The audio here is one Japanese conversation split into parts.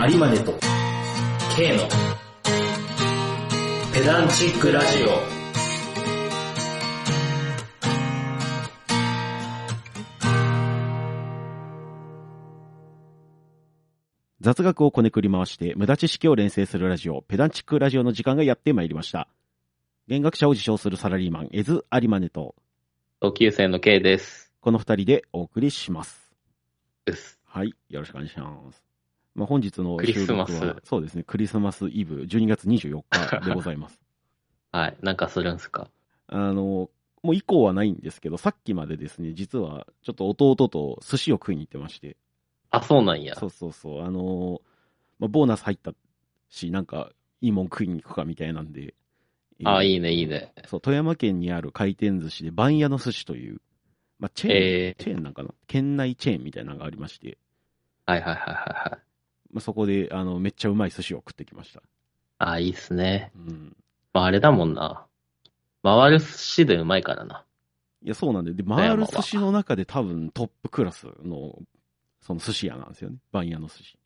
有馬ネと K のペダンチックラジオ雑学をこねくり回して無駄知識を連成するラジオ、ペダンチックラジオの時間がやってまいりました。弦楽者を自称するサラリーマン、エズ・アリマネと、同級生の K です。この二人でお送りします。です。はい、よろしくお願いします。まあ、本日のクリ収録はスマスそうですね、クリスマスイブ、12月24日でございます。はい。なんかするんすか？あの、もう以降はないんですけど、さっきまでですね、実はちょっと弟と寿司を食いに行ってまして、あ、そうなんや。そうそうそう、あのまあ、ボーナス入ったし、なんか、いいもん食いに行くかみたいなんで、あ、いい。いね、いいね。そう、富山県にある回転寿司で、番屋の寿司という、まあ、チェーン、えーチェーンなんかな？県内チェーンみたいなのがありまして、はいはいはいはいはい。まあ、そこで、あの、めっちゃうまい寿司を食ってきました。あ、いいっすね。うん。まあ、あれだもんな。回る寿司でうまいからな。いや、そうなんで、で、回る寿司の中で多分トップクラスの、その寿司屋なんですよね。番屋の寿司。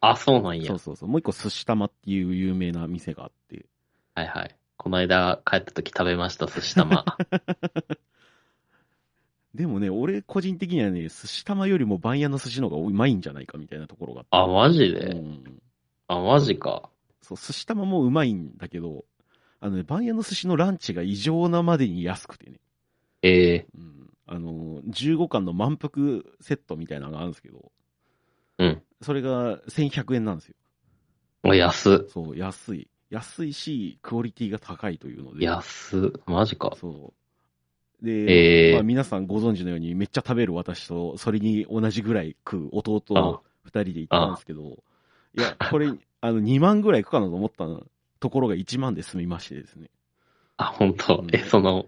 あ、そうなんやそう。そうそう。もう一個寿司玉っていう有名な店があって。はいはい。この間帰った時食べました、寿司玉。でもね、俺個人的にはね、寿司玉よりも番屋の寿司の方がうまいんじゃないかみたいなところがああ、マジって。で？うん。あ、マジか。そう、寿司玉もうまいんだけど、あのね、番屋の寿司のランチが異常なまでに安くてね。ええうん。あの、15巻の満腹セットみたいなのがあるんですけど、うん。それが1100円なんですよ。お安っ。そう、安い。安いし、クオリティが高いというので。安っ。マジか。そう。で、えーまあ、皆さんご存知のように、めっちゃ食べる私と、それに同じぐらい食う弟あ二人で行ったんですけど、いや、これ、あの、2万ぐらいいくかなと思ったところが1万で済みましてですね。あ、本当？うんえ、その、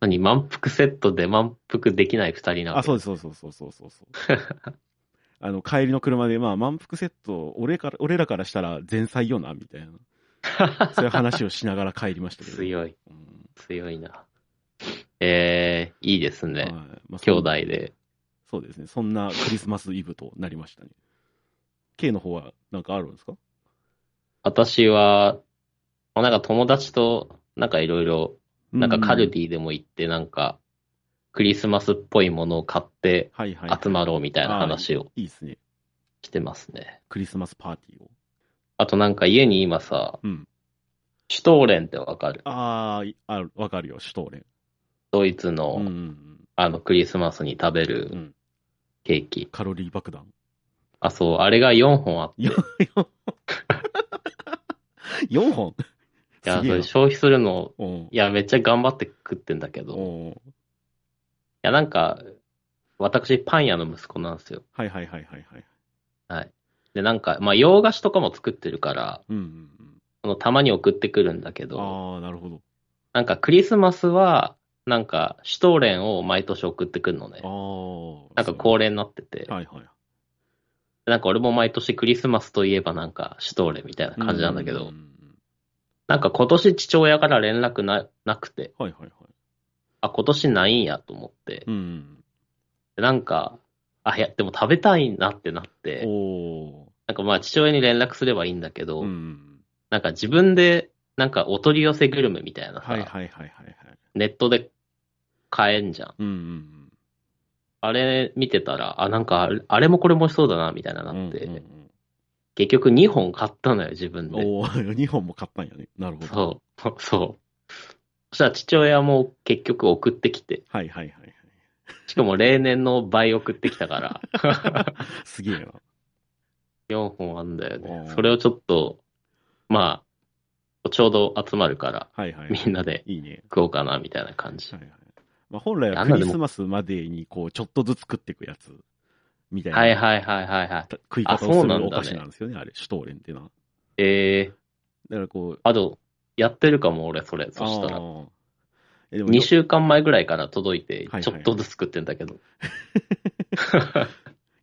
何？満腹セットで満腹できない二人なわあ、けそうです、そうそうそうそうそう。あの、帰りの車で、まあ、満腹セット、俺から、俺らからしたら前菜よな、みたいな。そういう話をしながら帰りましたけど。強い。うん強いな。えー、いいですね。はいまあ、兄弟で。そうですね。そんなクリスマスイブとなりましたね。K の方はなんかあるんですか？私は、まあなんか友達と、なんかいろいろ、なんかカルディ。ィでも行って、なんか、クリスマスっぽいものを買って。集まろうみたいな話をいいですね。してますね。クリスマスパーティーを。あとなんか家に今さ、うん。シュトーレンってわかる？あーある、わかるよ、シュトーレン。ドイツうの、んうんうん。あのクリスマスに食べうるん。ケーキ。カロリー爆弾。あ、そう、あれが4本あって、いよ4本？や、すげえなそれ消費するの、うんいや、めっちゃ頑張って食ってんだけど、いうんや、なんか、私、パン屋の息子なんですよ。はいはいはいはいはい。はい。で、なんか、まあ、洋菓子とかも作ってるから、うんうんそのたまに送ってくるんだけうん。ど、ああ、なるほど。なんかクリスマスは、なんか、シュトーレンを毎年送ってくるのね。なんか恒例になってて、はいはい。なんか俺も毎年クリスマスといえばなんか、シュトーレンみたいな感じなんだけど、なんか今年父親から連絡ななくて、はいはいはい。あ、今年ないんやと思って、うん。でなんか、あ、いや、でも食べたいなってなって、おおなんかまあ父親に連絡すればいいんだけど、ー。うん。なんか自分で、なんかお取り寄せグルメみたいなさ、はいはいはいはいはい。ネットで買えんじゃん。うんうんあれ見てたら、あ、なんかあれ、あれもこれもそうだな、みたいなうん。なって、うんうん結局2本買ったのよ、自分うん、で。おお2 本も買ったんやね。なるほど。そう、そう。そしたら父親も結局送ってきて、はいはいはいしかも例年の倍送ってきたから、はい。すげえな。4本あんだよおー。ねそれをちょっと、まあ、ちょうど集まるから、はいはい。みんなでいいね。食おうかな、みたいな感じは。いはい。まあ、本来はクリスマスまでにこう、ちょっとずつ食っていくやつ、みたいな。はいはいはいはいはい。た食い方をあするお菓子なんですよね、あれ、シュトーレンっていうのは。えー、だからこう、あと、やってるかも、俺、それ。そしたら。えでも2週間前ぐらいから届いてちょっとずつ食ってんだけど。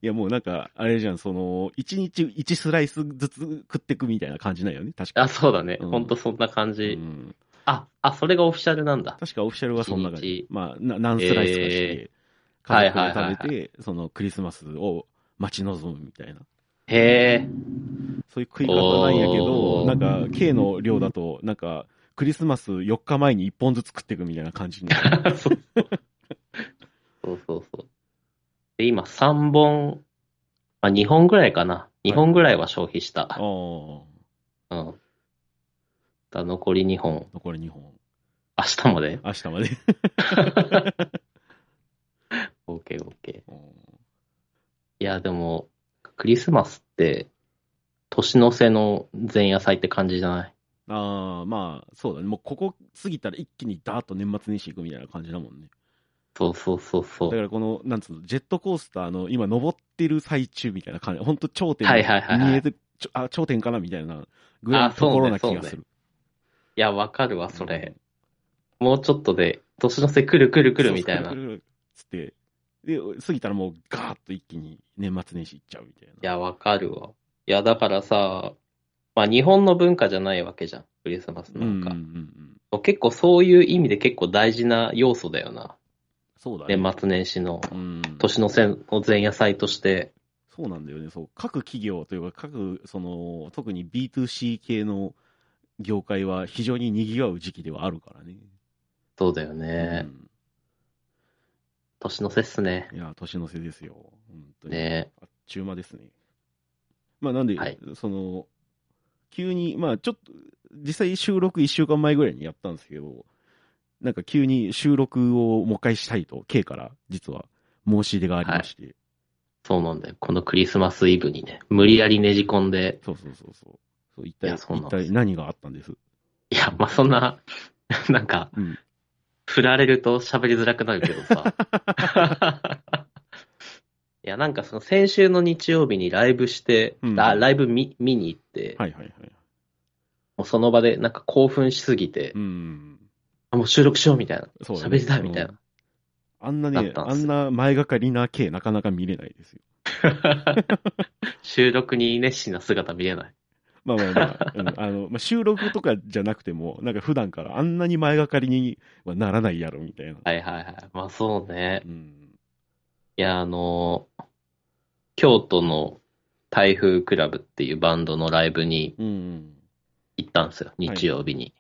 いやもうなんか、あれじゃん、その、1日1スライスずつ食ってくみたいな感じなんよね、確かあ、そうだね。うんほんとそんな感うじ。ん。あ、あ、それがオフィシャルなんだ。確かオフィシャルはそんな感一じ日。まあ、な何スライスかして、えー家族ではいはいはい食べて、そのクリスマスを待ち望むみたいな。へえ。そういう食い方なんやけど、なんか、K の量だと、なんか、クリスマス4日前に1本ずつ食っていくみたいな感じになる。そうそうそうそう。で、今3本、あ、2本ぐらいかな。2本ぐらいは消費した。ああ、うん。だ残り2本、残り2本。明日まで？明日まで。?OK, OK. うんいや、でも、クリスマスって、年の瀬の前夜祭って感じじゃない？ああ、まあ、そうだね。もうここ過ぎたら一気にダーッと年末年始行くみたいな感じだもんね。そうそうそうそう。だからこの、なんつうの、ジェットコースターの今登ってる最中みたいな感じ。ほんと頂点はいはいはいはい見えて、あ、頂点かなみたいなぐらいのところな気がする。いや、わかるわ、それ。もうちょっとで、年の瀬来る来る来るみたいな。いそうくるくるつって、で、過ぎたらもうガーッと一気に年末年始行っちゃうみたいな。や、わかるわ。いや、だからさ、まあ日本の文化じゃないわけじゃん、クリスマスうなんんか。うんうん。結構そういう意味で結構大事な要素だよな。そうだね。年末年始のうん。年の瀬の前夜祭として。そうなんだよね。そう。各企業というか、各、その、特に B2C 系の業界は非常に賑わう時期ではあるからね。そうだよね。年の瀬っすね。うん。いや、年の瀬ですよ。本当に。ねあっちゅう間ですね。まあなんで、はいその、急に、まあちょっと、実際収録1週間前ぐらいにやったんですけど、なんか急に収録をもう一回したいと、K から実は申し出がありまして。そうなんだよ。このクリスマスイブにね、無理やりねじ込んで、そうそうそうそう。そう一い体、一体何があったんです？いや、まあ、そんな、なんか、うん。振られると喋りづらくなるけどさ。いや、なんかその先週の日曜日にライブして、うんあライブ見見に行って、はいはいはい。もうその場でなんか興奮しすぎて、うん。あもう収録しようみたいな。そうだね喋りたいみたいな。あんなね、んすあんな前がかりな K なかなか見れないですよ。収録に熱心な姿見えない。まあまあまあ、うん あの、まあ、収録とかじゃなくても、なんか普段からあんなに前がかりにはならないやろ、みたいな。はいはいはい。まあそうね。うん。いや、あの京都の台風クラブっていうバンドのライブにうん。行ったんですよ、日曜日に。い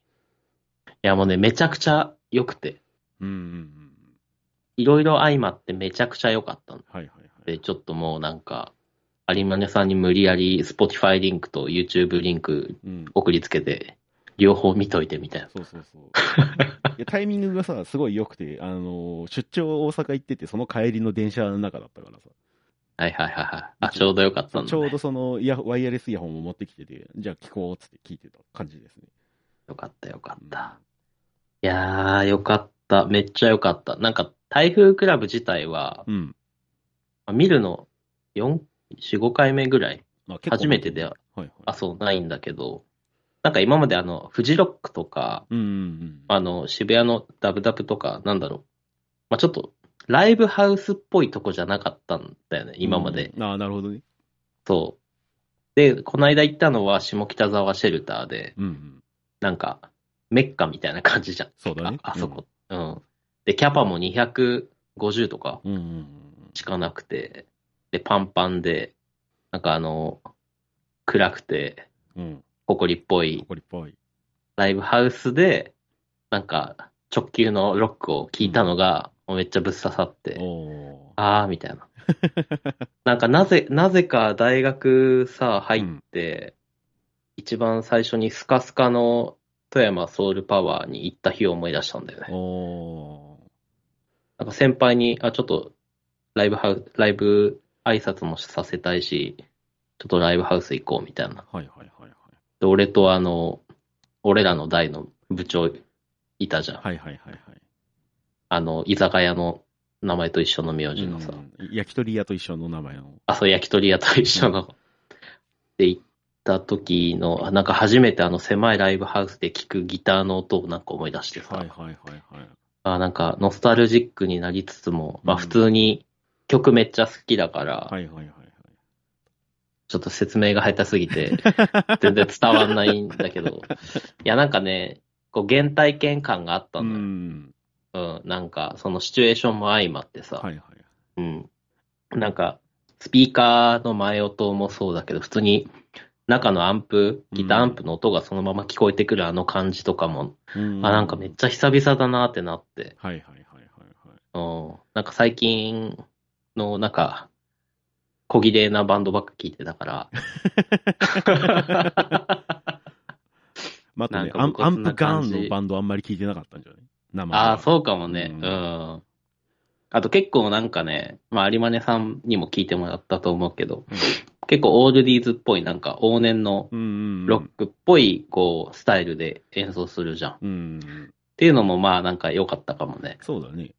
や、もうね、めちゃくちゃ良くて、うんうんうん。いろいろ相まってめちゃくちゃ良かったんはいはいはい。で、ちょっともうなんか、有馬根さんに無理やり Spotify リンクと YouTube リンクうん。送りつけて、両方見といてみたいな。そうそうそう。いやタイミングがさ、すごい良くて、あの、出張大阪行ってて、その帰りの電車の中だったからさ。はいはいはいはい。あ、ちょうど良かったんだ、ね。ちょうどそのイヤワイヤレスイヤホンも持ってきてて、じゃあ聞こうっつって聞いてた感じですね。よかったよかった。いやー、よかった。めっちゃよかった。なんか、台風クラブ自体は、うん。まあ見るの4、4、5回目ぐらい。初めてでは、はいはい。あ、そう、ないんだけど、なんか今まであの、フジロックとか、うんうんうん。あの、渋谷のダブダブとか、なんだろう。まあちょっと、ライブハウスっぽいとこじゃなかったんだよね、今まで。うん。ああ、なるほどね。そう。で、この間行ったのは下北沢シェルターで、うんうん。なんか、メッカみたいな感じじゃん。そうだねああそこ、うん。で、キャパも250とかうんうんうん。しかなくて、で、パンパンで、なんかあの、暗くて、うん。埃っぽいこりっぽい。ライブハウスで、なんか、直球のロックを聞いたのが、もうめっちゃぶっ刺さって、おー。あー、みたいな。なんか、なぜ、なぜか大学さ、入って、一番最初にスカスカの富山ソウルパワーに行った日を思い出したんだよね。おなんか先輩に、あ、ちょっと、ライブハウス、ライブ挨拶もさせたいし、ちょっとライブハウス行こうみたいな。ー。はいはいはいはい。で、俺とあの、俺らの代の部長いたじゃん。はいはいはいはい。あの、居酒屋の名前と一緒の名字のさ。うん焼き鳥屋と一緒の名前の。あ、そう、焼き鳥屋と一緒の。で、行った時の、あなんか初めてあの狭いライブハウスで聴くギターの音をなんか思い出してさ。はいはいはいはい。あなんかノスタルジックになりつつも、まあうん普通に曲めっちゃ好きだから、はいはいはいちょっと説明が下手すぎて、全然伝わんないんだけど、いやなんかね、こう原体験感があったはい。んだよ。ん。うん、なんかそのシチュエーションも相まってさ、はいはい。うん。なんか、スピーカーの前音もそうだけど、普通に中のアンプ、ギターアンプの音がそのまま聞こえてくるあの感じとかも、うんあ、なんかめっちゃ久々だなってなって、はいはいはいはいはい。うん、なんか最近のなんか、小綺麗なバンドばっか聞いてたから、まあ、あとなんかねアン、プガンのバンドあんまり聞いてなかったんじゃない？生ああ、そうかもね。ううんん。あと結構なんかね、まあ有馬根さんにも聞いてもらったと思うけど、うん結構オールディーズっぽいなんか往年の。ロックっぽいこうスタイルで演奏するじゃん。っうんうん。ていうのもまあなんか良かったかもね。そうだね。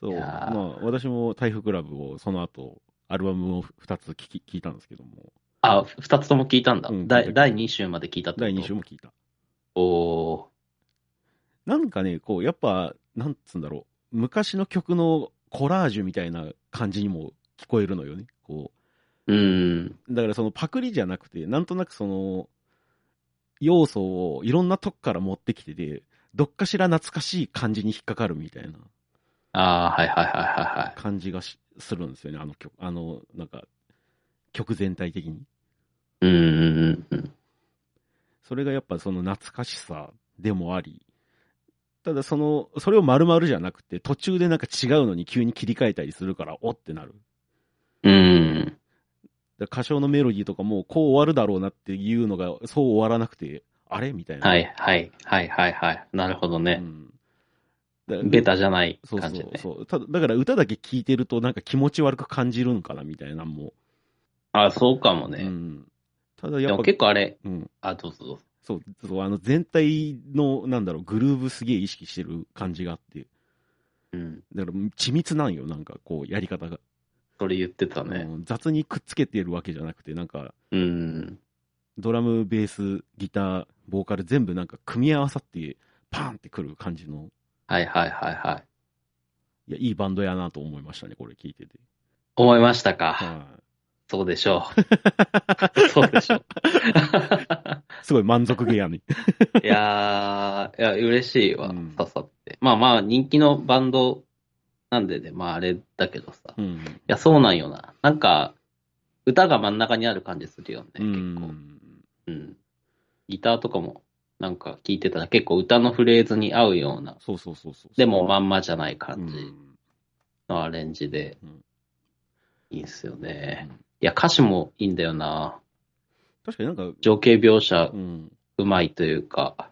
そう。まあ、私も台風クラブをその後、アルバムを2つ聞き聞いたんですけども、あ、二つとも聞いたんだ。うん第第2週まで聞いたってこと？第2週も聞いた。おーなんかね、こう、やっぱ、なんつうんだろう、昔の曲のコラージュみたいな感じにも聞こえるのよね。こうん。う、だからそのパクリじゃなくて、なんとなくその、要素をいろんなとこから持ってきてて、どっかしら懐かしい感じに引っかかるみたいなああ、はいはいはいはいはい。感じがしするんですよね、あの曲、あの、なんか、曲全体的に。うんうんうんうん。それがやっぱその懐かしさでもあり、ただその、それを丸々じゃなくて、途中でなんか違うのに急に切り替えたりするから、おってなる。うん。歌唱のメロディーとかもこう終わるだろうなっていうのが、そう終わらなくて、あれ？みたいな。はいはいはいはいはい。なるほどうね。ん。だベタじゃないそう感じでね。そうそう。ただ、だから歌だけ聴いてるとなんか気持ち悪く感じるんかなみたいなのも。あそうかもね。うん。ただやっぱ、結構あれ、うん。あ、どうぞどうぞ。そう、そう、あの全体の、なんだろう、グルーブすげえ意識してる感じがあって。うん。だから緻密なんよ、なんかこう、やり方が。それ言ってたね。うん雑にくっつけてるわけじゃなくて、なんか、うん。ドラム、ベース、ギター、ボーカル全部なんか組み合わさって、パーンってくる感じの、はいはいはいはい。いや、いいバンドやなと思いましたね、これ聞いてて。思いましたか？はそうでしょう。そうでしょう。い。すごい満足げやね。いやー、いや、嬉しいわ、うん刺さって。まあまあ、人気のバンドなんでね、まああれだけどさ。いうん。や、そうなんよな。なんか、歌が真ん中にある感じするよね、う結構。ん。うん。ギターとかも、なんか聞いてたら結構歌のフレーズに合うような、そうそうそうそう。でもまんまじゃないうん感じのアレンジでうん、いいっすよねうん。いや、歌詞もいいんだよな。確かになんか、情景描写うまいというか、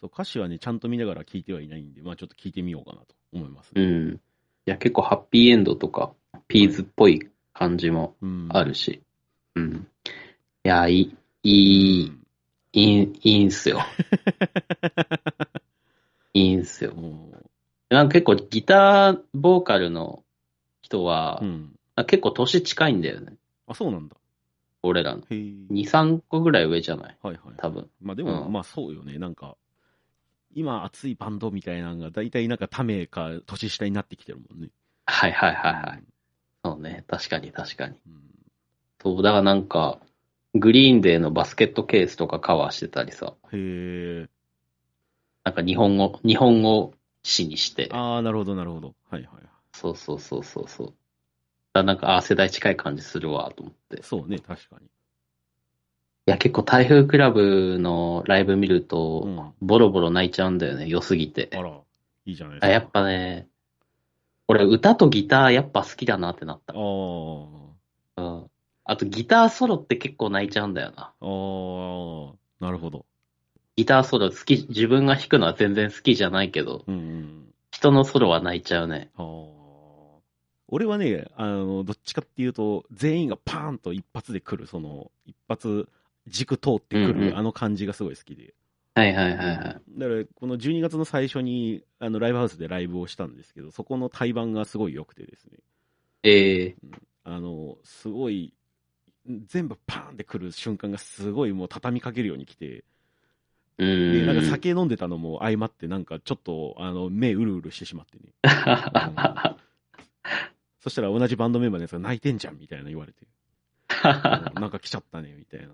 そう歌詞はね、ちゃんと見ながら聞いてはいないんで、まあちょっと聞いてみようかなと思いますね。うん。いや、結構ハッピーエンドとか、ピーズっぽい感じもうん。あるし。うん。いや、いい、いい、いい、いいんすよ。いいんすよう。ん。なんか結構ギターボーカルの人は、うん。結構年近いんだよね。あ、そうなんだ。俺らの。へえ。2、3個ぐらい上じゃない？はいはい。多分。まあでも、うんまあそうよね。なんか、今熱いバンドみたいなのが、大体なんかためか年下になってきてるもんね。はいはいはいはい。そうね。確かに確かに。うん。そう、だからなんか、グリーンデーのバスケットケースとかカバーしてたりさ、へえ。なんか日本語、日本語詞にして、ああ、なるほどなるほど。はいはい。そうそうそうそうそう。なんか、あー世代近い感じするわ、と思って。いそうね、確かに。や、結構台風クラブのライブ見るうと、ん。ボロボロ泣いちゃうんだよね、良すぎてあ。ら、いいじゃないですか。あやっぱね、俺歌とギターやっぱ好きだなってなったあ。あ。うん。あとギターソロって結構泣いちゃうんだよな。ああ、なるほど。ギターソロ好き、自分が弾くのは全然好きじゃないけど、うんうん。人のソロは泣いちゃうね。ああ。俺はね、あの、どっちかっていうと、全員がパーンと一発で来る、その、一発、軸通ってくる、うんうんあの感じがすごい好きで。はいはいはいはい。だから、この12月の最初に、あの、ライブハウスでライブをしたんですけど、そこの対バンがすごい良くてですね。ええあの、すごい、全部パーンって来る瞬間がすごいもう畳みかけるように来て、うで、ん。なんか酒飲んでたのも相まって、なんかちょっと、あの、目うるうるしてしまってね。そしたら同じバンドメンバーのやつが泣いてんじゃんみたいな言われて、うんなんか来ちゃったね、みたいな。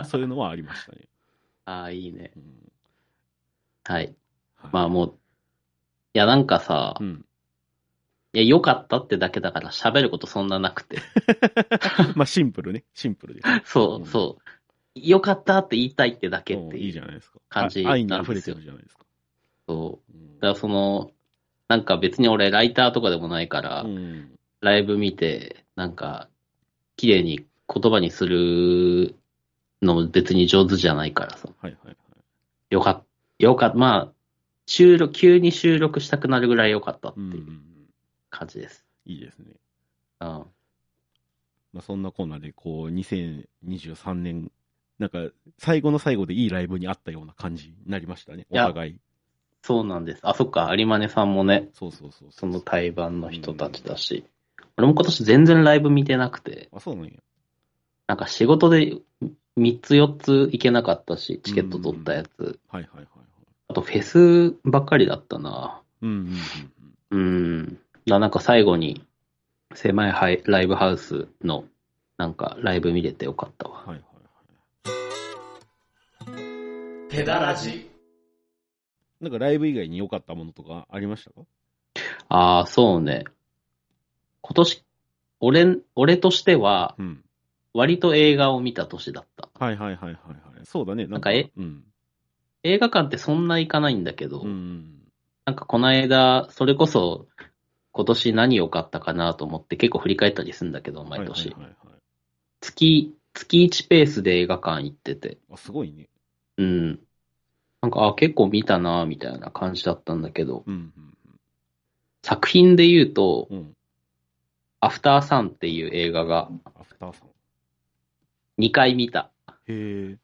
うんそういうのはありましたね。ああ、いいね。うんはい。はいまあもう、いやなんかさう、ん。いや、良かったってだけだから喋ることそんななくて。まあシンプルね。シンプルです。そう、そう。良かったって言いたいってだけっうんいいていう。じゃないですか。感じあ愛になんですよ溢れてるじゃないですか。そう。うんだからその、なんか別に俺ライターとかでもないから、うん。ライブ見て、なんか、綺麗に言葉にするのも別に上手じゃないからさ。はいはいはい。よかった。よかった。まあ、収録、急に収録したくなるぐらい良かったってう。いうん感じです。いいですね。うん。まあそんなコーナーで、こう、2023年、なんか、最後の最後でいいライブにあったような感じになりましたね。お互い。そうなんです。あ、そっか、有馬根さんもね、そうそうそうその対バンの人たちだし、俺も今年全然ライブ見てなくて、あ、そうなんや。なんか仕事で3つ4つ行けなかったし、チケット取ったやつ。はいはいはいはい。あとフェスばっかりだったな。うんうんうんうん。うん。だなんか最後に、狭いハイライブハウスの、なんかライブ見れてよかったわ。はいはいペダラジ。なんかライブ以外に良かったものとかありましたか？ああ、そうね。今年、俺、俺としては、うん。割と映画を見た年だった。はいはいはいはいはい。そうだね。なんなんかえうん。映画館ってそんな行かないんだけど、うん。なんかこの間、それこそ、今年何良かったかなと思って結構振り返ったりするんだけど、毎年。はいはいはいはい。月、月1ペースで映画館行ってて。あ、すごいね。うん。なんか、あ、結構見たな、みたいな感じだったんだけど、うん作品で言うと、うん。うん。アフターサンっていう映画がアフターさん。2回見た。へえ。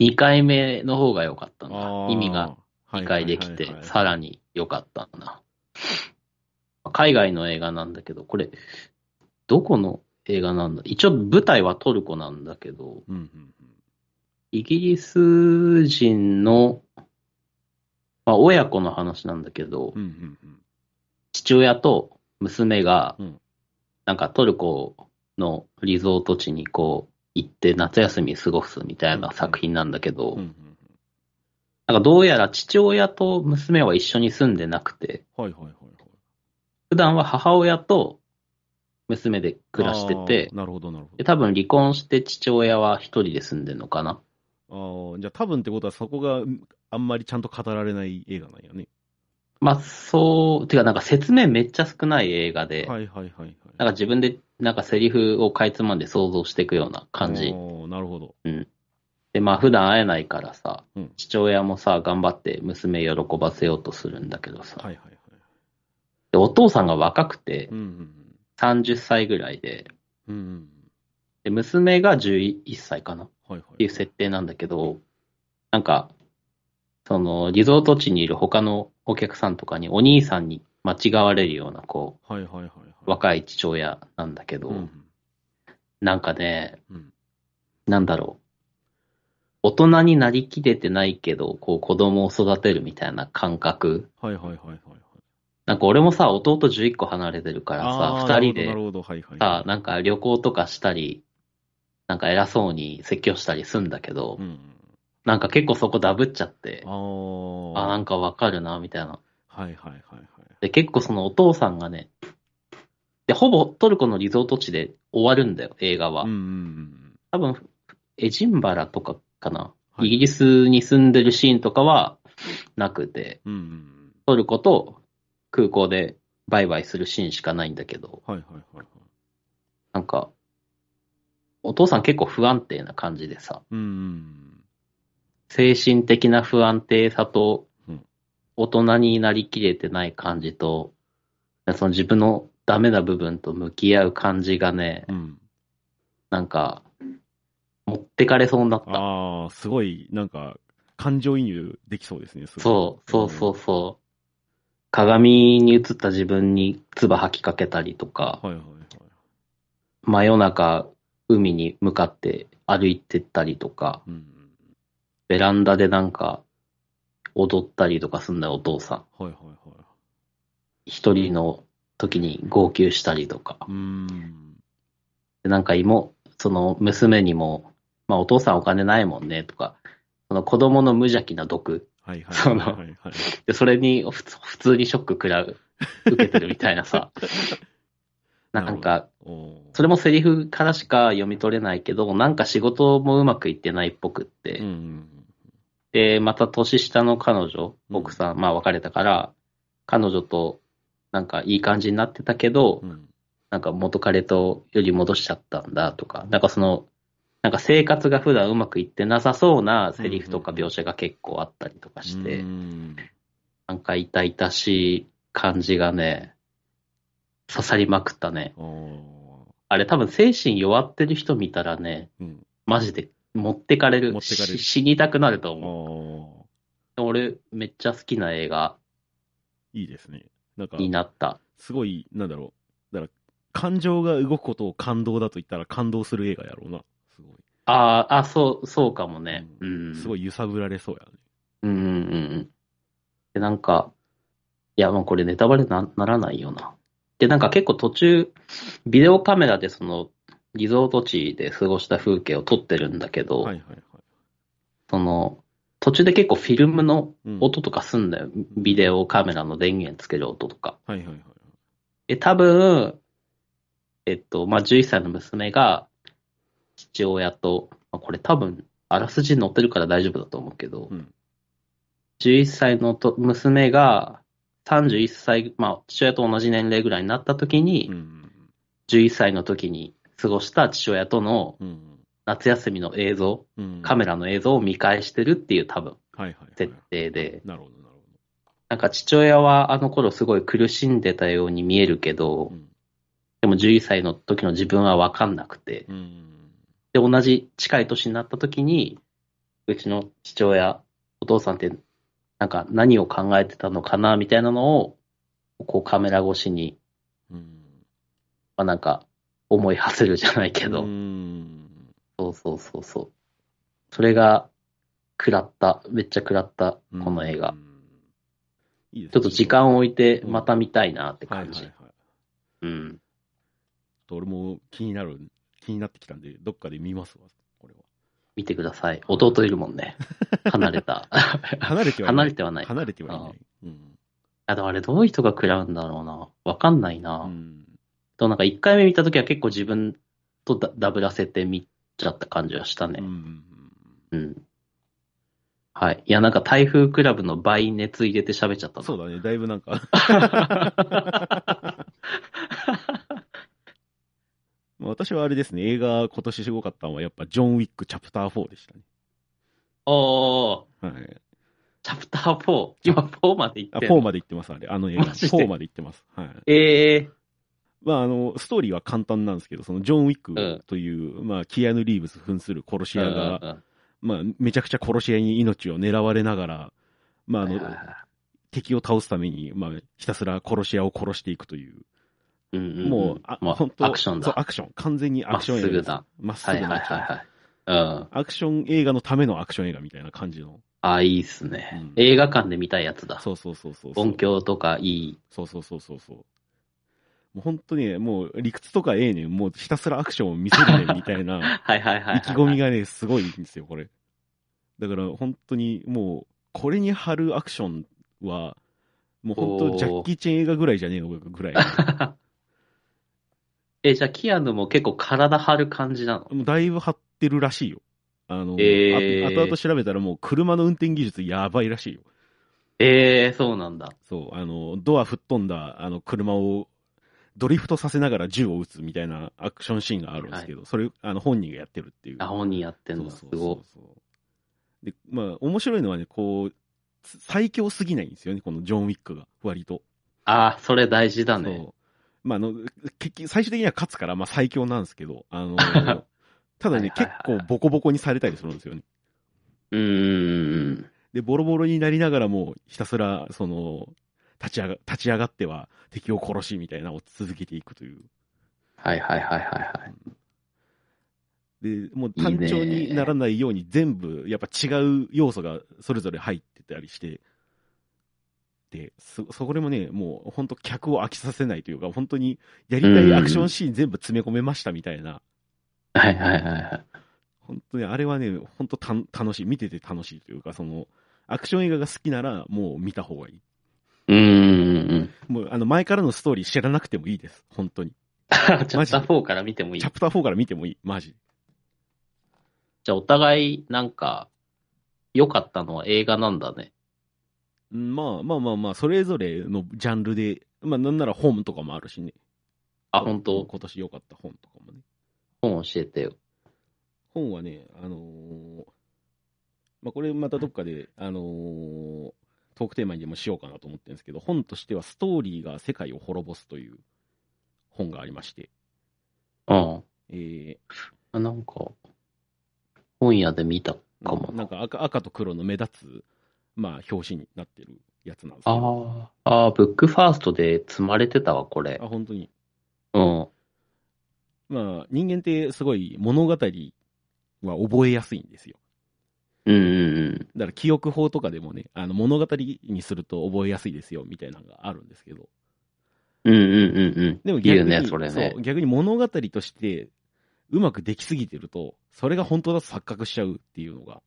2回目の方が良かったな。意味が理解できてはいはいはい、はいさらに良かったな。海外の映画なんだけど、これ、どこの映画なんだ？一応舞台はトルコなんだけど、うんうんイギリス人の、まあ、親子の話なんだけど、うん。うんうんうん。父親と娘がうん、なんかトルコのリゾート地にこう行って夏休み過ごすみたいな作品なんだけど、うんうんなんかどうやら父親と娘は一緒に住んでなくて、はいはいはい。普段は母親と娘で暮らしててなるほどなるほど。で多分離婚して父親は一人で住んでるのかな。ああ、じゃあ多分ってことはそこがうんあんまりちゃんと語られない映画なんやね。まあそう、てかなんか説明めっちゃ少ない映画で、はいはいはいはい。なんか自分でなんかセリフをかいつまんで想像していくような感じ。なるほど。で、まあ普段会えないからさ、うん父親もさ、頑張って娘喜ばせようとするんだけどさ、はいはいはい。でお父さんが若くてうんうん30歳ぐらいで、うん。で娘が11歳かなっはいはい。ていう設定なんだけど、なんか、その、リゾート地にいる他のお客さんとかにお兄さんに間違われるような、こう、はいはいはいはい。若い父親なんだけど、うんなんかね、うん。なんだろう。大人になりきれてないけど、こう子供を育てるみたいな感覚。はいはいはいはいはい。なんか俺もさ、弟11個離れてるからさ、二人でなはいはい。さ、なんか旅行とかしたり、なんか偉そうに説教したりすんだけど、うん。なんか結構そこダブっちゃってあ、あ。あ、なんかわかるな、みたいな。はいはいはいはい。で、結構そのお父さんがね、で、ほぼトルコのリゾート地で終わるんだよ、映画は。うんうんうん。多分、エジンバラとかかな。はいイギリスに住んでるシーンとかはなくて、うんうんトルコと空港でバイバイするシーンしかないんだけど、うん。はいはいはいはい。なんか、お父さん結構不安定な感じでさ、うんうん精神的な不安定さとうん、大人になりきれてない感じと、その自分のダメな部分と向き合う感じがね、うん。うん。なんか、持ってかれそうになった。ああ、すごい、なんか、感情移入できそうですね。そう、そうそうそう。鏡に映った自分に唾吐きかけたりとか、はいはいはい。真夜中海に向かって歩いてったりとか、うんベランダでなんか踊ったりとかすんだよ、お父さん。うん。はいはいはい。一人の時に号泣したりとか。うーん。でなんか妹、その娘にも、まあお父さんお金ないもんねとか、その子供の無邪気な毒はいはい。そのはいはいそれに普通普通にショック食らう、受けてるみたいなさ。なんか、それもセリフからしか読み取れないけど、なんか仕事もうまくいってないっぽくって。うんうんで、また年下の彼女、うん奥さん、まあ別れたから、彼女となんかいい感じになってたけど、うん。うんなんか元彼とより戻しちゃったんだとか、なんかその、なんか生活が普段うまくいってなさそうなセリフとか描写が結構あったりとかして、うんなんか痛々しい感じがね、刺さりまくったね。あれ多分精神弱ってる人見たらね、うん。マジで持ってかれる。死にたくなると思おう。俺めっちゃ好きな映画ーいいですね。なんか、になった。すごい、なんだろう。だから、感情が動くことを感動だと言ったら感動する映画やろうな。すごい。ああ、あ、そう、そうかもね。ううん。すごい揺さぶられそうやね。うんうんうん。で、なんか、いや、もうこれネタバレなならないよな。で、なんか結構途中、ビデオカメラでその、リゾート地で過ごした風景を撮ってるんだけど、はいはいはい。その、途中で結構フィルムのうん音とかすんだよ。ビデオカメラの電源つける音とか。はいはいはい。で、多分、えっと、まあ、11歳の娘が、父親と、まあ、これ多分、あらすじ載ってるから大丈夫だと思うけど、うん11歳のと娘が、31歳、まあ、父親と同じ年齢ぐらいになった時に、うん。11歳の時に過ごした父親とのうん。夏休みの映像、うん。カメラの映像を見返してるっていう多分。設定で、なるほどなるなんか父親はあの頃すごい苦しんでたように見えるけどほど。う、ん。でも11歳の時の自分は分かんなくて、うん。で、同じ近い年になった時に、うちの父親、お父さんって、なんか何を考えてたのかな、みたいなのを、こうカメラ越しに、うん。まあなんか、思い馳せるじゃないけど、うん。そうそうそうそう。それが、食らった、めっちゃ食らった、この映画。うん。いいねちょっと時間を置いて、うんまた見たいなって感じ。はいはいはい。うん。俺も気になる、気になってきたんで、どっかで見ますわ、これは。見てください。弟いるもんね。離れた。離れてはいない。離れてはない。離れてはいない。うん。あ、でもあれどういう人が食らうんだろうな。わかんないな。うん。となんか一回目見たときは結構自分とダダブらせて見ちゃった感じはしたね。うん。うん。はい。いや、なんか台風クラブの倍熱入れて喋っちゃったなそうだね、だいぶなんか まあ私はあれですね、映画今年すごかったのはやっぱジョン・ウィックチャプター4でしたね。おー、はい。チャプター4。今4まで行あ、ってんの？4まで行ってます、あれ。あの映画。マジで？4まで行ってます。はい。ええまああの、ストーリーは簡単なんですけど、そのジョン・ウィッうんクという、まあ、キアヌ・リーブス扮する殺しー。屋が、まあ、めちゃくちゃ殺し屋に命を狙われながら、まあ、あの、はいはいはい敵を倒すために、まあ、ひたすら殺し屋を殺していくという、うんうんうんもう、あ、まあ本当アクションそう、だ。アクション。完全にアクション映画。まっすぐだ。まっすはいはいぐなアクション。はいはい。うん。アクション映画のためのアクション映画みたいな感じの。あ、いいっすね。うん映画館で見たいやつだ。そうそうそうそう。音響とかいい。そうそうそうそうそう。もう本当にね、もう理屈とかええねん。もうひたすらアクションを見せるねんみたいな はいはいはいはい。意気込みがね、すごいんですよ、これ。だから本当にもう、これに貼るアクションは、もう本当ジャッキー・チェン映画ぐらいじゃねえのぐらい。え、じゃあ、キアヌも結構体張る感じなの？もうだいぶ張ってるらしいよ。あの、えーあ後々調べたらもう車の運転技術やばいらしいよ。ええそうなんだ。そう、あの、ドア吹っ飛んだ、あの、車を、ドリフトさせながら銃を撃つみたいなアクションシーンがあるんですけど、それ、あの、本人がやってるっていう。あ、本人やってんだ。すごそうそう。で、まあ、面白いのはね、こう、最強すぎないんですよね、このジョン・ウィックが、割と。あ、それ大事だね。そう。まあ、あの、結局、最終的には勝つから、まあ、最強なんですけど、あの、ただね、結構ボコボコにされたりするんですよね。うーん。で、ボロボロになりながらも、ひたすら、その、立ち上が、立ち上がっては敵を殺しみたいなのを続けていくという。はいはいはいはいはい。で、もう単調にならないように全部、やっぱ違う要素がそれぞれ入ってたりして、で、そ、そこでもね、もう本当客を飽きさせないというか、本当にやりたいアクションシーン全部詰め込めましたみたいな、はいはいはいはい。本当にあれはね、本当た楽しい、見てて楽しいというか、その、アクション映画が好きなら、もう見た方がいい。うん。もう、あの、前からのストーリー知らなくてもいいです。本当に。チャプター4から見てもいいチャ。プター4から見てもいい。マジ。じゃあお互いなんか、良かったのは映画なんだね。うんまあまあまあまあ、それぞれのジャンルで、まあなんなら本とかもあるしね。あ、本当？今年良かった本とかもね。本教えてよ。本はね、あのーまあこれまたどっかで、あのートークテーマにでもしようかなと思ってるんですけど、本としてはストーリーが世界を滅ぼすという本がありまして、うん。えあなんか、本屋で見たーかもな。なんか赤赤と黒の目立つ、まあ表紙になってるやつなんですけど。ああ、ああ、ブックファーストで積まれてたわ、これあ、。本当に。うん。まあ人間ってすごい物語は覚えやすいんですよ。うんうんだから記憶法とかでもね、あの物語にすると覚えやすいですよみたいなのがあるんですけど、うん。うんうんうんうん。でも逆にね、それねそう。逆に物語としてうまくできすぎてると、それが本当だと錯覚しちゃうっていうのが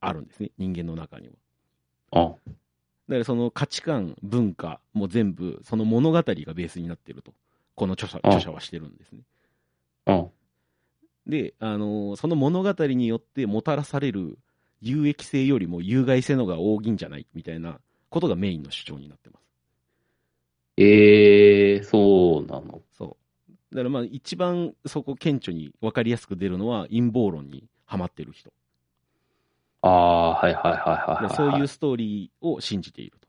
あるんですね、人間の中には。あだからその価値観、文化も全部、その物語がベースになってると、この著者あ著者はしてるんですね。うん。で、あのーその物語によってもたらされる有益性よりも有害性のが大きいんじゃないみたいなことがメインの主張になってます。ええそうなの。そう。だからまあ一番そこ顕著に分かりやすく出るのは陰謀論にハマってる人。ああ、はいはいはいはい、はい。そういうストーリーを信じていると。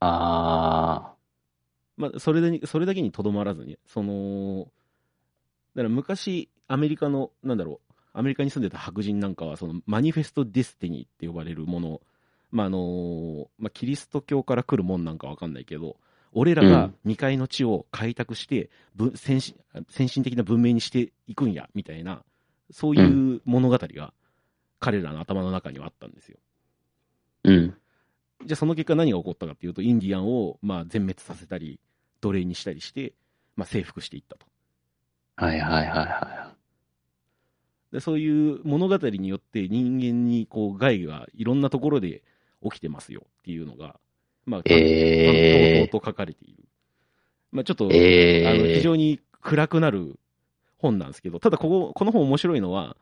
あまあそれで、それだけにとどまらずに、その、だから昔アメリカの、なんだろう、アメリカに住んでた白人なんかは、そのマニフェスト・ディスティニーって呼ばれるもの、まああのまあ、キリスト教から来るもんなんかわかんないけど、俺らが未開の地を開拓して、ぶ先進先進的な文明にしていくんや、みたいな、そういう物語が彼らの頭の中にはあったんですよ。あ、うん。じゃあその結果何が起こったかっていうと、インディアンをまあ全滅させたり、奴隷にしたりして、まあ、征服していったと。はいはいはいはでそういう物語によって人間にこう害がいろんなところで起きてますよっていうのが、まあ、い。ええと書かれている。まあ、ちょっと、ええあの非常に暗くなる本なんですけど、ただここ、この本面白いのは、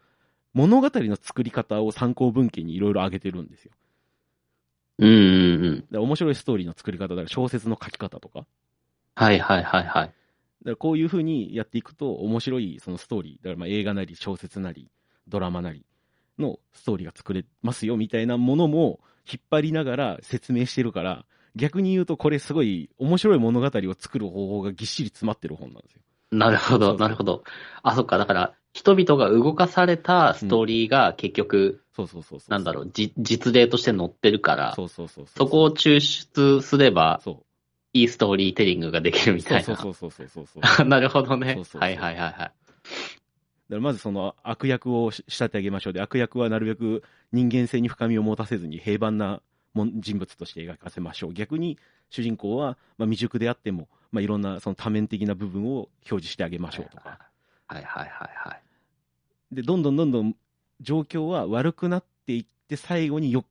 物語の作り方を参考文献にいろいろ挙げてるんですよ。うんうんうん。だから面白いストーリーの作り方だから小説の書き方とか、はいはいはいはい。だからこういうふうにやっていくと面白いそのストーリー、だからまあ映画なり小説なりドラマなりのストーリーが作れますよみたいなものも引っ張りながら説明してるから、逆に言うとこれすごい面白い物語を作る方法がぎっしり詰まってる本なんですよ。なるほど、なるほど。あ、そっか、だから、人々が動かされたストーリーが結局、そうそうそうそう。なんだろう、じ実例として載ってるから、そうそうそうそこを抽出すれば、そう。いいストーリーテリングができるみたいな。そうそうそうそうそうそう。だ かなるほどねそうそうそうはいはいはいはい。らまずその悪役をし仕立て上げましょうで、悪役はなるべく人間性に深みを持たせずに平凡なもん人物として描かせましょう。逆に主人公は、まあ、未熟であっても、まあ、いろんなその多面的な部分を表示してあげましょうとか。はいはいはいはい。で、どんどんどんどん状況は悪くなっていって、最後によ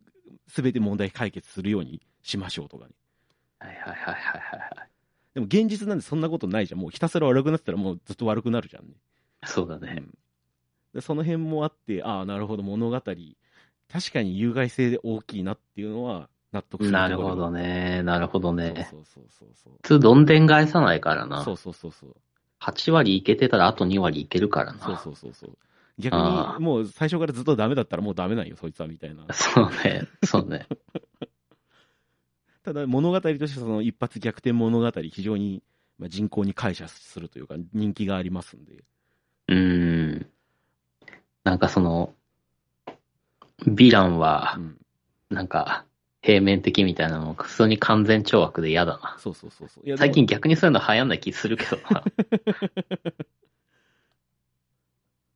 すべて問題解決するようにしましょうとかね。はいはいはいはいはい。でも現実なんでそんなことないじゃん。もうひたすら悪くなってたらもうずっと悪くなるじゃんね。そうだね。でその辺もあって、ああ、なるほど、物語、確かに有害性で大きいなっていうのは納得するなるほどね。なるほどね。そうそうそうそう普通、どんでん返さないからな。そうそうそうそう8割いけてたらあと2割いけるからな。そうそうそうそう逆にもう最初からずっとダメだったらもうダメなんよそいつはみたいな そうね。そうね。ただ物語としてその一発逆転物語非常にまあ人口に感謝するというか人気がありますんでうーん。なんかその、ヴィランはう、んなんか、平面的みたいなの、普通に完全懲悪で嫌だな。そうそうそうそう最近逆にそういうの流行んない気するけどな。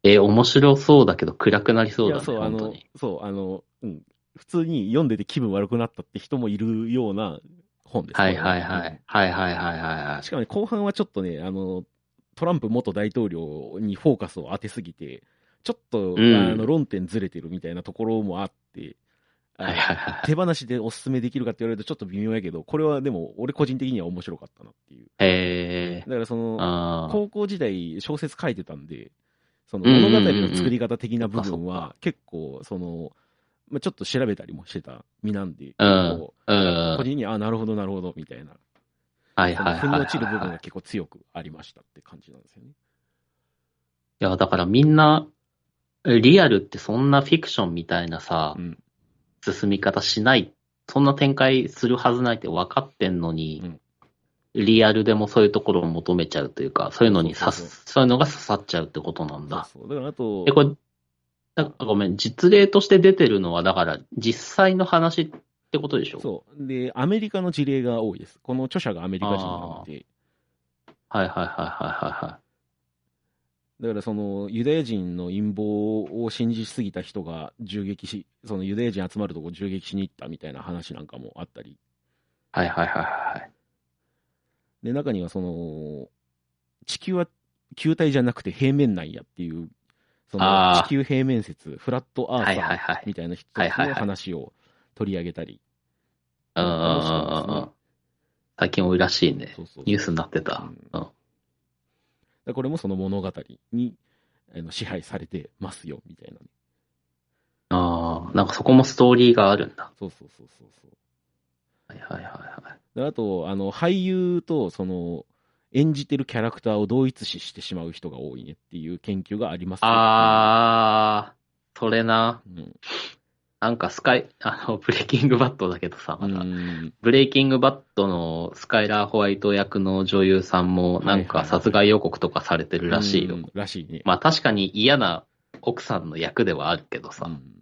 えー面白そうだけど暗くなりそうだね、そうあの。そうあのうん普通に読んでて気分悪くなったって人もいるような本ですはいはいはうんい。はいはいはいはいはいし。かもね、後半はちょっとね、あの、トランプ元大統領にフォーカスを当てすぎて、ちょっと、うんあの論点ずれてるみたいなところもあって、はいはいはい。手放しでおすすめできるかって言われるとちょっと微妙やけど、これはでも俺個人的には面白かったなっていう。へえだ。からその。高校時代小説書いてたんで、その物語の作り方的な部分は結構、その、まあ、ちょっと調べたりもしてた身なんで、個人に、あ、なるほどなるほど、みたいな、はいはいはいはい。に落ちる部分が結構強くありましたって感じなんですよね。いや、だからみんな、リアルってそんなフィクションみたいなさう、ん。進み方しない、そんな展開するはずないって分かってんのに、うんリアルでもそういうところを求めちゃうというか、そういうのに刺そうそうす、そういうのが刺さっちゃうってことなんだ。そう。だからあとえ、、これ、だごめん、実例として出てるのは、だから、実際の話ってことでしょ？そう。で、アメリカの事例が多いです。この著者がアメリカ人なので、はいはいはいはいはいはい。だからそのユダヤ人の陰謀を信じすぎた人が銃撃し、そのユダヤ人集まるとこ銃撃しに行ったみたいな話なんかもあったり、はいはいはいはい。で、中にはその、地球は球体じゃなくて平面なんやっていう、その地球平面説、フラットアーサーはい。みたいな人たちの話を取り上げたり、うんうんうんうんうん。最近多いらしいね。そうそうニュースになってた。うんうん。だからこれもその物語にあの支配されてますよみたいなね、ああ、なんかそこもストーリーがあるんだ。そうそうそうそうそう。はいはいはいはい。であと、あの、俳優と、その、演じてるキャラクターを同一視してしまう人が多いねっていう研究がありますよあー、それな。うん。なんかスカイ、あの、ブレイキングバットだけどさ、うまだ。ん。ブレイキングバットのスカイラー・ホワイト役の女優さんも、なんか殺害予告とかされてるらしいよ。うんらしいね。まあ確かに嫌な奥さんの役ではあるけどさ。うん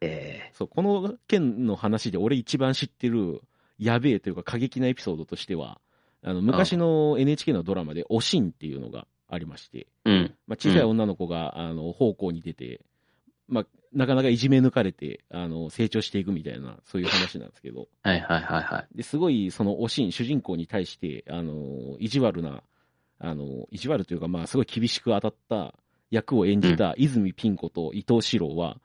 えそう、この件の話で俺一番知ってる、やべえというか過激なエピソードとしては、あの、昔の NHK のドラマで、おしんっていうのがありまして、ーうん。まあ、小さい女の子が、あの、奉公に出て、まあ、なかなかいじめ抜かれて、あの、成長していくみたいな、そういう話なんですけど、はいはいはいはい。ですごい、その、おしん、主人公に対して、あの、意地悪な、あの、意地悪というか、まあ、すごい厳しく当たった役を演じた泉ピン子と伊藤四郎は、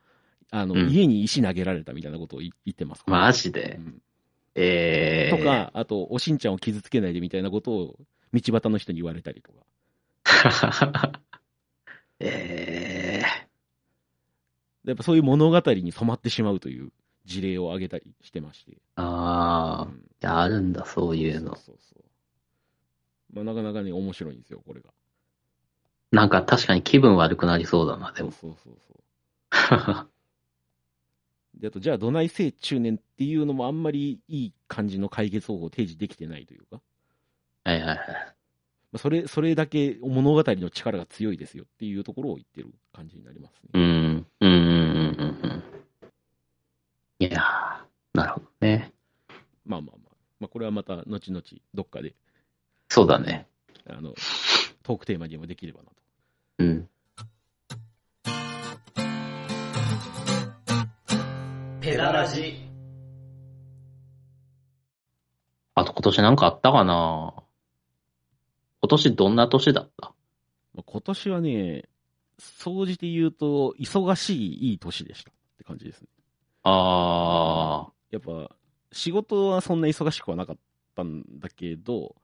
あの、うん家に石投げられたみたいなことを言言ってます。マジで？うんえー。とか、あと、おしんちゃんを傷つけないでみたいなことを、道端の人に言われたりとか。えやっぱそういう物語に染まってしまうという事例を挙げたりしてまして。ー。あー。うんいや、あるんだ、そういうの。そうそうそう。まあ、なかなかね、面白いんですよ、これが。なんか確かに気分悪くなりそうだな、でも。そうそうそう。で、あと、じゃあ、どないせい中年っていうのもあんまりいい感じの解決方法を提示できてないというか、はいはいはい。まあ、それ、それだけ物語の力が強いですよっていうところを言ってる感じになりますね。うん。うんうんうんうんうん。いやー、なるほどね。まあまあまあ。まあ、これはまた、後々、どっかで、そうだね。あの、トークテーマにもできればなと。うん。ペダラジあと今年なんかあったかな？今年どんな年だった？まあ今年はね、総じて言うと、忙しいいい年でしたって感じですね。あやっぱ、仕事はそんな忙しくはなかったんだけど、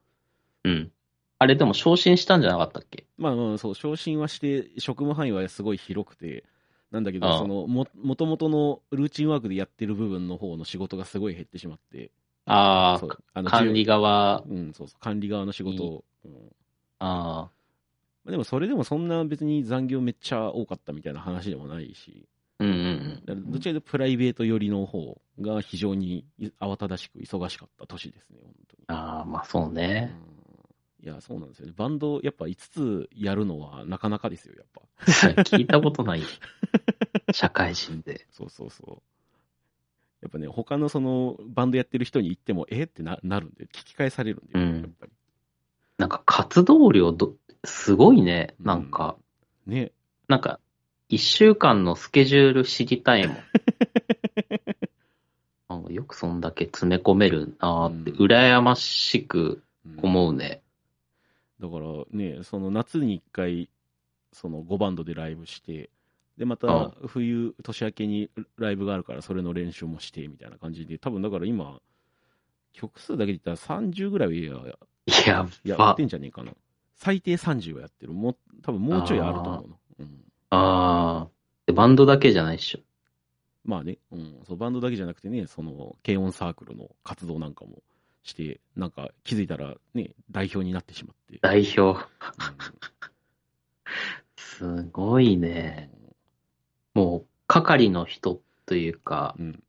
ー、うん。あれでも昇進したんじゃなかったっけ？まあまあ、そう、昇進はして、職務範囲はすごい広くて、なんだけど、その、も、もともとのルーチンワークでやってる部分の方の仕事がすごい減ってしまって、そうああ、あの管理側。うん、そうそう、管理側の仕事を。うんあまあでも、それでもそんな別に残業めっちゃ多かったみたいな話でもないし、あ、うんうんだからどちらかというとプライベート寄りの方が非常に慌ただしく忙しかった年ですね、本当に。ああ、まあそうね。うんいや、そうなんですよね。バンド、やっぱ5つやるのはなかなかですよ、やっぱ。聞いたことない。社会人で。そうそうそう。やっぱね、他のその、バンドやってる人に言っても、えってななるんで、聞き返されるんで、うんやっぱり。なんか活動量ど、すごいね。なんか、ね。なんか、一週間のスケジュール知りたいもん。よくそんだけ詰め込めるなーって、うん羨ましくうん思うね。だからね、その夏に1回、その5バンドでライブして、で、また冬、年明けにライブがあるから、それの練習もして、みたいな感じで、多分だから今、曲数だけで言ったら30ぐらいはややってんじゃねえかな。最低30はやってる。もう、多分もうちょいあると思うの。うん。ああ。でバンドだけじゃないっしょ。まあね、うん、そうバンドだけじゃなくてね、その、軽音サークルの活動なんかもして、なんか気づいたらね、代表になってしまって。代表。うんすごいね。もう、係の人というか、うん。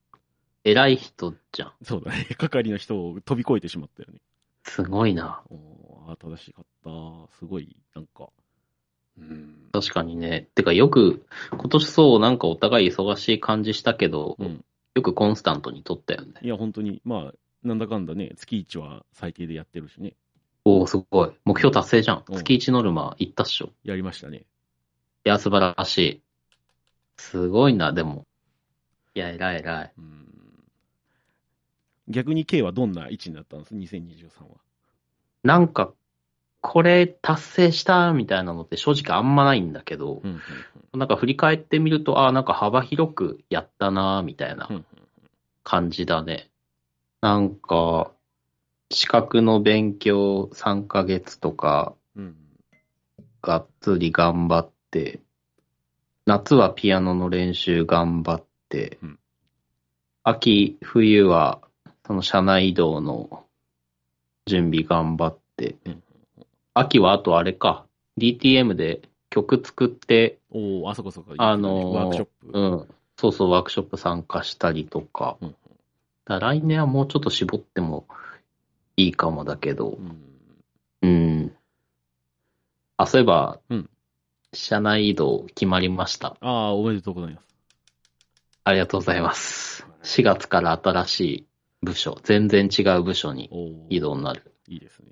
偉い人じゃん。そうだね。係の人を飛び越えてしまったよね。すごいな。おーあー、正しかった。すごい、なんか。うん。確かにね。てかよく、今年そうなんかお互い忙しい感じしたけど、うん。よくコンスタントに撮ったよね。いや、本当に、まあ、なんだかんだね、月1は最低でやってるしね。おおすごい。目標達成じゃん。うん月1ノルマ行ったっしょ。やりましたね。いや、素晴らしい。すごいな、でも。いや、偉い偉い。うん。逆に K はどんな位置になったんです ?2023 は。なんか、これ達成したみたいなのって正直あんまないんだけど、うん、なんか振り返ってみると、ああ、なんか幅広くやったな、みたいなうん、うん。感じだね。なんか、資格の勉強3ヶ月とか、うん。がっつり頑張って、夏はピアノの練習頑張って、うん。秋、冬はその社内移動の準備頑張って、うん。秋はあとあれか、DTM で曲作って、おおあそこそこ、あのーワークショップ。うん、そうそうワークショップ参加したりとか、うんだ来年はもうちょっと絞ってもいいかもだけどう、ん。うん。あ、そういえば、うん社内移動決まりました。ああ、おめでとうございます。ありがとうございます。4月から新しい部署、全然違う部署に移動になる。いいですね。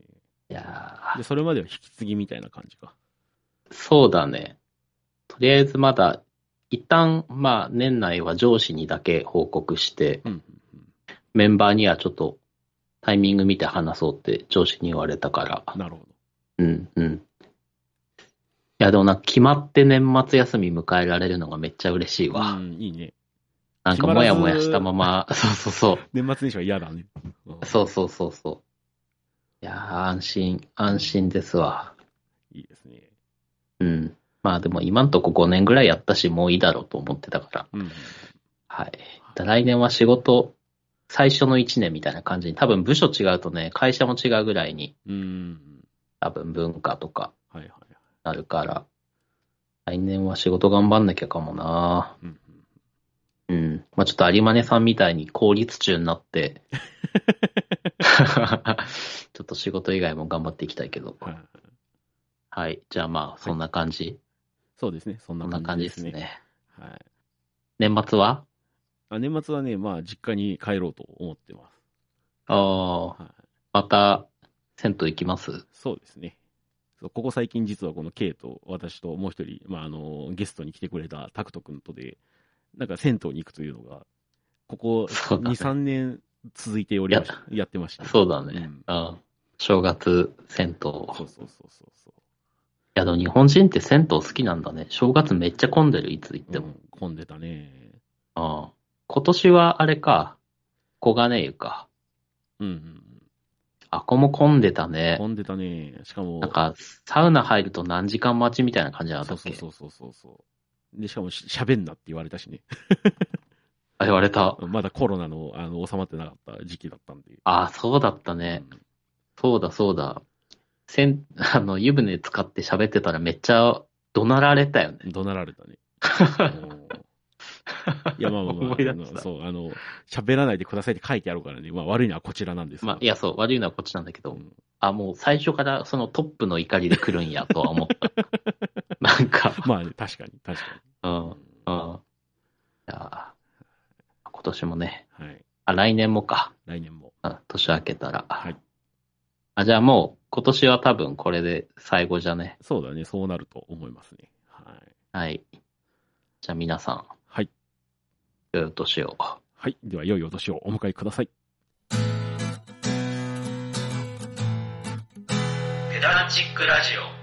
いやで、それまでは引き継ぎみたいな感じか。ーそうだね。とりあえずまだ、一旦、まあ、年内は上司にだけ報告して、うん。メンバーにはちょっとタイミング見て話そうって上司に言われたから。なるほど。うん、うん。いや、でもな決まって年末休み迎えられるのがめっちゃ嬉しいわ。うん、いいね。なんかもやもやしたまま、そうそうそう。年末年始は嫌だね。うんそうそうそうそう。いやー、安心、安心ですわ。いいですね。うん。まあでも今んとこ5年ぐらいやったし、もういいだろうと思ってたから。うん。はい。だ来年は仕事、最初の1年みたいな感じに、多分部署違うとね、会社も違うぐらいに、うん。多分文化とか。なるから、来年は仕事頑張んなきゃかもなうん。うん。まあちょっと有馬根さんみたいに効率中になって、ちょっと仕事以外も頑張っていきたいけど。はいはい。じゃあまあ、そんな感じ。そうですね。そんそな感じですね。ね。はい。年末は？あ年末はね、まあ、実家に帰ろうと思ってます。ああ、はい。また、銭湯行きます？そうですね。ここ最近実はこの K と私ともう一人、まあ、あの、ゲストに来てくれたタクト君とで、なんか銭湯に行くというのが、ここ2、そうだね3年続いておりましやってました、そうだね。うんうん。正月、銭湯。いそうそうそうそうそう。や、でも日本人って銭湯好きなんだね。正月めっちゃ混んでる、いつ行っても。うん混んでたね。うん。今年はあれか、小金湯か。うんうんあ、ここも混んでたうん。ね。混んでたね。しかも、なんか、サウナ入ると何時間待ちみたいな感じなんだっけ？そうそうそうそう。で、しかもし喋んなって言われたしね。あ、言われた？まだコロナの、あの、収まってなかった時期だったんで。あ、そうだったね。そうだそうだ。せん、あの、湯船使って喋ってたらめっちゃ怒鳴られたよね。うん怒鳴られたね。うんいや、まあまあまあ、思い出。そう、あの、喋らないでくださいって書いてあるからね。まあ悪いのはこちらなんですがまあ、いや、そう、悪いのはこっちなんだけど、うんあ、もう最初からそのトップの怒りで来るんやとは思った。なんか、まあね、確かに、確かうん、に。うん。いや今年もね、はい。あ、来年もか。来年も。うん年明けたら。はい。あ、じゃあもう、今年は多分これで最後じゃね。そうだね、そうなると思いますね。はい。はい。じゃあ皆さん、はい。良いお年を。はい。では、良いお年をお迎えください。ペダラチックラジオ